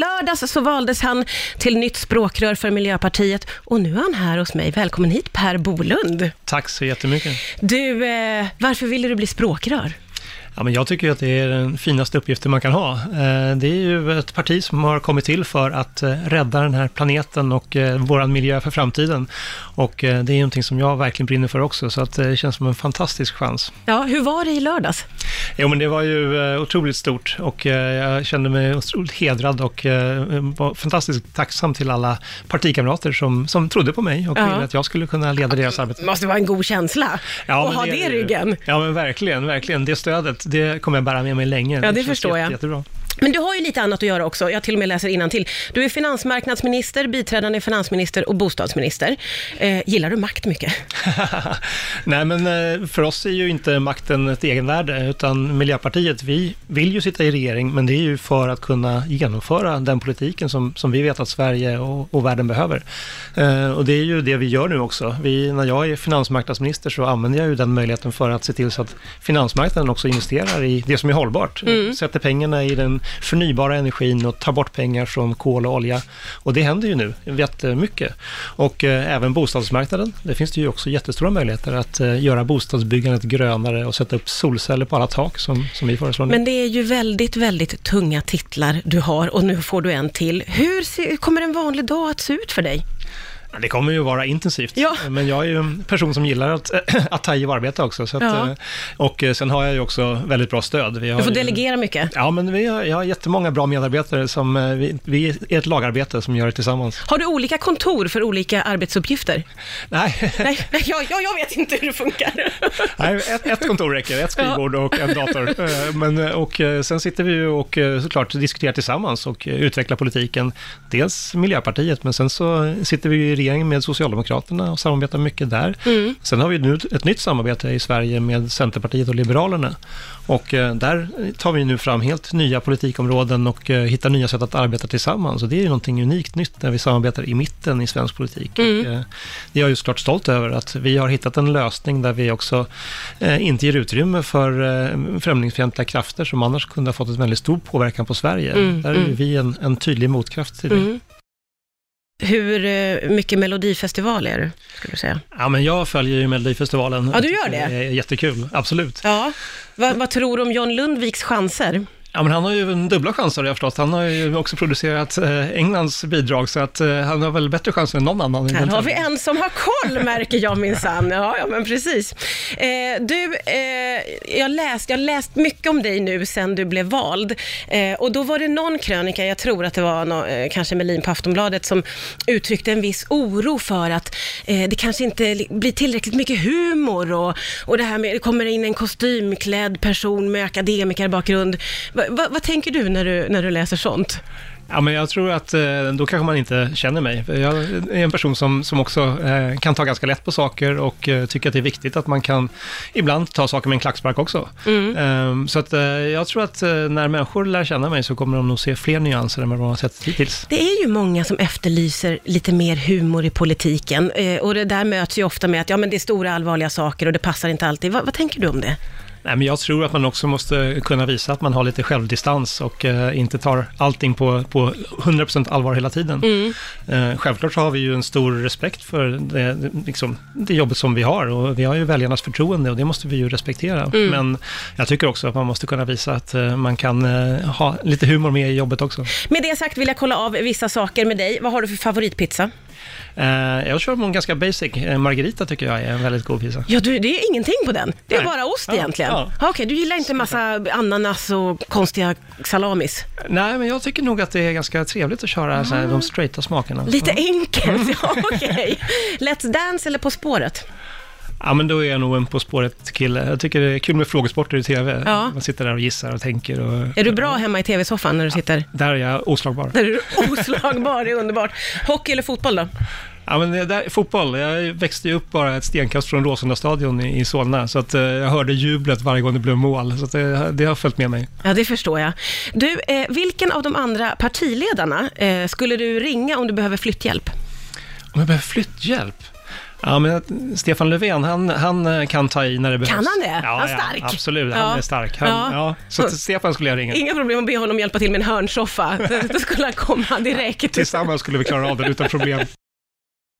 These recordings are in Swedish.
lördags så valdes han till nytt språkrör för Miljöpartiet och nu är han här hos mig. Välkommen hit Per Bolund. Tack så jättemycket. Du, eh, varför ville du bli språkrör? Ja, men jag tycker att det är den finaste uppgiften man kan ha. Eh, det är ju ett parti som har kommit till för att eh, rädda den här planeten och eh, vår miljö för framtiden. Och det är någonting som jag verkligen brinner för också, så att det känns som en fantastisk chans. Ja, hur var det i lördags? Jo, men det var ju otroligt stort och jag kände mig otroligt hedrad och var fantastiskt tacksam till alla partikamrater som, som trodde på mig och ja. ville att jag skulle kunna leda deras arbete. Det måste vara en god känsla ja, att ha det i ryggen. Ja, men verkligen, verkligen. Det stödet det kommer jag bära med mig länge. Ja, det, det förstår jag. Jättebra. Men du har ju lite annat att göra också. Jag till och med läser till. Du är finansmarknadsminister, biträdande finansminister och bostadsminister. Eh, gillar du makt mycket? Nej, men eh, för oss är ju inte makten ett egenvärde, utan Miljöpartiet, vi vill ju sitta i regering, men det är ju för att kunna genomföra den politiken som, som vi vet att Sverige och, och världen behöver. Eh, och det är ju det vi gör nu också. Vi, när jag är finansmarknadsminister så använder jag ju den möjligheten för att se till så att finansmarknaden också investerar i det som är hållbart. Mm. Sätter pengarna i den förnybara energin och ta bort pengar från kol och olja. Och det händer ju nu jättemycket. Och eh, även bostadsmarknaden, det finns det ju också jättestora möjligheter att eh, göra bostadsbyggandet grönare och sätta upp solceller på alla tak som, som vi föreslår nu. Men det är ju väldigt, väldigt tunga titlar du har och nu får du en till. Hur ser, kommer en vanlig dag att se ut för dig? Det kommer ju vara intensivt, ja. men jag är ju en person som gillar att, att ta i och arbeta också. Så att, ja. Eh, och eh, sen har jag ju också väldigt bra stöd. Vi har du får delegera mycket. Ja, men vi har, jag har jättemånga bra medarbetare som, eh, vi, vi är ett lagarbete som gör det tillsammans. Har du olika kontor för olika arbetsuppgifter? Nej. Nej, jag, jag, vet inte hur det funkar. Nej, ett, ett kontor räcker, ett skrivbord ja. och en dator. Men, och sen sitter vi och såklart diskuterar tillsammans och utvecklar politiken. Dels Miljöpartiet, men sen så sitter vi regering med Socialdemokraterna och samarbetar mycket där. Mm. Sen har vi nu ett nytt samarbete i Sverige med Centerpartiet och Liberalerna. Och eh, där tar vi nu fram helt nya politikområden och eh, hittar nya sätt att arbeta tillsammans. Och det är ju någonting unikt nytt när vi samarbetar i mitten i svensk politik. Mm. Och, eh, det är jag ju såklart stolt över, att vi har hittat en lösning där vi också inte ger utrymme för främlingsfientliga krafter som annars kunde ha fått en väldigt stor påverkan på Sverige. Där är mm. vi en, en tydlig motkraft till det. Mm. Hur eh, mycket Melodifestival är du, skulle du säga? Ja, men jag följer ju Melodifestivalen. Ja, du gör det? Det är jättekul, absolut. Ja. Va, vad tror du om John Lundviks chanser? Ja, men han har ju dubbla chanser har jag förstått. Han har ju också producerat eh, Englands bidrag, så att eh, han har väl bättre chanser än någon annan. Här har vi en som har koll, märker jag minsann. Ja, ja, men precis. Eh, du, eh, jag, läst, jag har läst mycket om dig nu sen du blev vald. Eh, och då var det någon krönika, jag tror att det var no, eh, kanske Melin på Aftonbladet, som uttryckte en viss oro för att det kanske inte blir tillräckligt mycket humor och, och det här med, det kommer in en kostymklädd person med akademikerbakgrund Va, vad tänker du när, du när du läser sånt? Ja, men jag tror att eh, då kanske man inte känner mig. Jag är en person som, som också eh, kan ta ganska lätt på saker och eh, tycker att det är viktigt att man kan ibland ta saker med en klackspark också. Mm. Ehm, så att jag tror att när människor lär känna mig så kommer de nog se fler nyanser än vad de har sett hittills. Det är ju många som efterlyser lite mer humor i politiken och det där möts ju ofta med att ja, men det är stora allvarliga saker och det passar inte alltid. vad, vad tänker du om det? Nej, men jag tror att man också måste kunna visa att man har lite självdistans och eh, inte tar allting på, på 100% allvar hela tiden. Mm. Eh, självklart så har vi ju en stor respekt för det, liksom, det jobbet som vi har och vi har ju väljarnas förtroende och det måste vi ju respektera. Mm. Men jag tycker också att man måste kunna visa att eh, man kan eh, ha lite humor med i jobbet också. Med det sagt vill jag kolla av vissa saker med dig. Vad har du för favoritpizza? Eh, jag kör en ganska basic. Eh, Margarita tycker jag är en väldigt god pizza. Ja, du, det är ingenting på den. Det är Nej. bara ost ja, egentligen. Ja. Okej, okay, du gillar inte massa ananas och konstiga salamis? Nej, men jag tycker nog att det är ganska trevligt att köra mm. de straighta smakerna. Lite enkelt, ja okej. Okay. Let's Dance eller På spåret? Ja, men då är jag nog en På spåret-kille. Jag tycker det är kul med frågesporter i tv. Ja. Man sitter där och gissar och tänker. Och, är du bra hemma i tv-soffan när du sitter? Där är jag oslagbar. Där är du oslagbar, det är underbart. Hockey eller fotboll då? Ja, men där, fotboll. Jag växte ju upp bara ett stenkast från Råsunda stadion i, i Solna, så att eh, jag hörde jublet varje gång det blev mål. Så att det, det har följt med mig. Ja, det förstår jag. Du, eh, vilken av de andra partiledarna eh, skulle du ringa om du behöver flytthjälp? Om jag behöver flytthjälp? Ja, men Stefan Löfven, han, han kan ta i när det behövs. Kan han det? Ja, Han är ja, stark. absolut, Ja. han är stark. Han, Ja. ja. så Stefan skulle jag ringa. Inga problem att be honom hjälpa till med en hörnsoffa. Då skulle han komma direkt. Tillsammans skulle vi klara av det utan problem.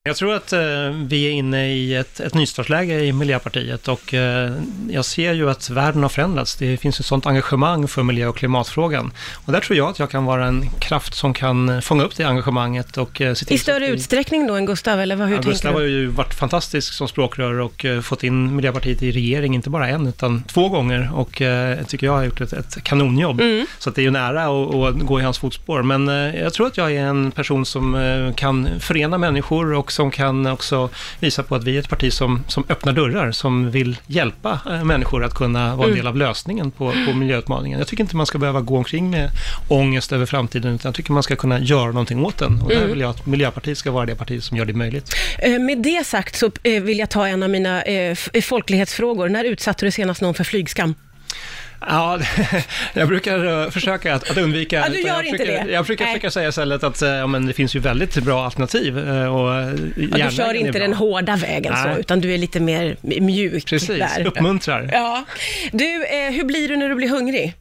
Jag tror att eh, vi är inne i ett, ett nystartsläge i Miljöpartiet och eh, jag ser ju att världen har förändrats. Det finns ett sånt engagemang för miljö och klimatfrågan. Och där tror jag att jag kan vara en kraft som kan fånga upp det engagemanget och eh, se till I större vi- utsträckning då än Gustav, eller vad, hur Ja, Gustav tänker har du? ju varit fantastisk som språkrör och eh, fått in Miljöpartiet i regering, inte bara en, utan två gånger. Och eh, tycker jag har gjort ett, ett kanonjobb. Mm. Så att det är ju nära att, gå i hans fotspår. Men eh, jag tror att jag är en person som eh, kan förena människor och som kan också visa på att vi är ett parti som, som öppnar dörrar, som vill hjälpa eh, människor att kunna vara en Mm. del av lösningen på, på miljöutmaningen. Jag tycker inte man ska behöva gå omkring med ångest över framtiden, utan jag tycker man ska kunna göra någonting åt den. Och där Mm. vill jag att Miljöpartiet ska vara det parti som gör det möjligt. Eh, Med det sagt så eh, vill jag ta en av mina folklighetsfrågor. När utsatte du senast någon för flygskam? Ja, jag brukar eh, försöka att, att undvika... Ja, du gör jag inte brukar, det. Jag brukar Nej. försöka säga istället att eh, ja, men det finns ju väldigt bra alternativ. eh, Och Ja, du kör inte den hårda vägen Nej. så, utan du är lite mer mjuk Precis, där. uppmuntrar. Ja. Du, eh, hur blir du när du blir hungrig?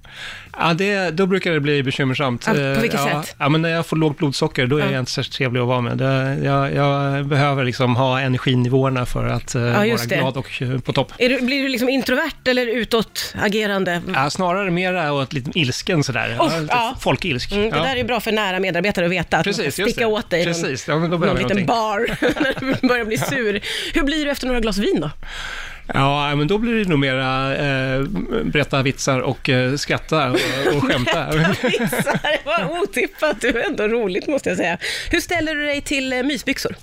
Ja, det, då brukar det bli bekymmersamt. Ja, på vilket ja, sätt? Ja, men när jag får lågt blodsocker, då är Ja. jag inte särskilt trevlig att vara med. Jag, jag behöver liksom ha energinivåerna för att eh, vara det. glad och eh, på topp. Du, blir du liksom introvert eller utåtagerande? Ja, snarare mera åt lite ilsken sådär. Oh, ja, ja. Folkilsk. Mm, det ja. där är bra för nära medarbetare att veta, att Precis, sticka det. åt dig någon, Precis, ja, någon behöver jag liten bar när du börjar bli sur. Hur blir du efter några glas vin då? Ja, men då blir det nog mera eh, berätta vitsar och eh, skratta och, och skämta. Vitsar, vad otippat. Det var ändå roligt måste jag säga. Hur ställer du dig till eh, mysbyxor?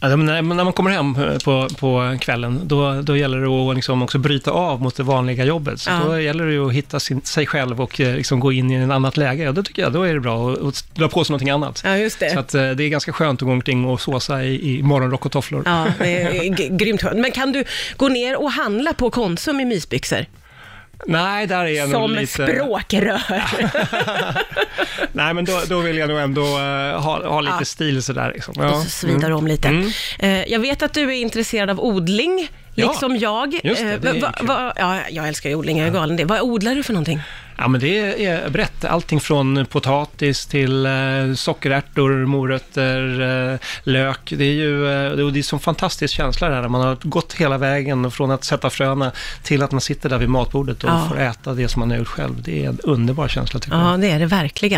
Men när, när man kommer hem eh, på, på kvällen, då, då gäller det att liksom också bryta av mot det vanliga jobbet. Så Ja. då gäller det att hitta sin, sig själv och eh, liksom gå in i ett annat läge. Ja, då tycker jag då är det bra att, att dra på sig någonting annat. Ja, just det. Så att, eh, det är ganska skönt att gå omkring och såsa i, i morgonrock och tofflor. Ja, det är grymt skönt. Men kan du gå ner och handla på Konsum i mysbyxor? Nej, där är jag nog Som lite... språkrör. Nej, men då, då vill jag nog ändå eh, ha, ha lite Ja. stil sådär. Liksom. Och så svidar du om lite. Mm. Eh, jag vet att du är intresserad av odling, Ja, liksom jag. just det, Eh, det va- va- ja, jag älskar ju odling, jag är galen det. Vad odlar du för någonting? Ja, men det är brett. Allting från potatis till eh, sockerärtor, morötter, eh, lök. Det är ju det är sån fantastisk känsla där när man har gått hela vägen från att sätta fröna till att man sitter där vid matbordet och Ja. får äta det som man har gjort själv. Det är en underbar känsla tycker jag. Ja, det är det verkligen.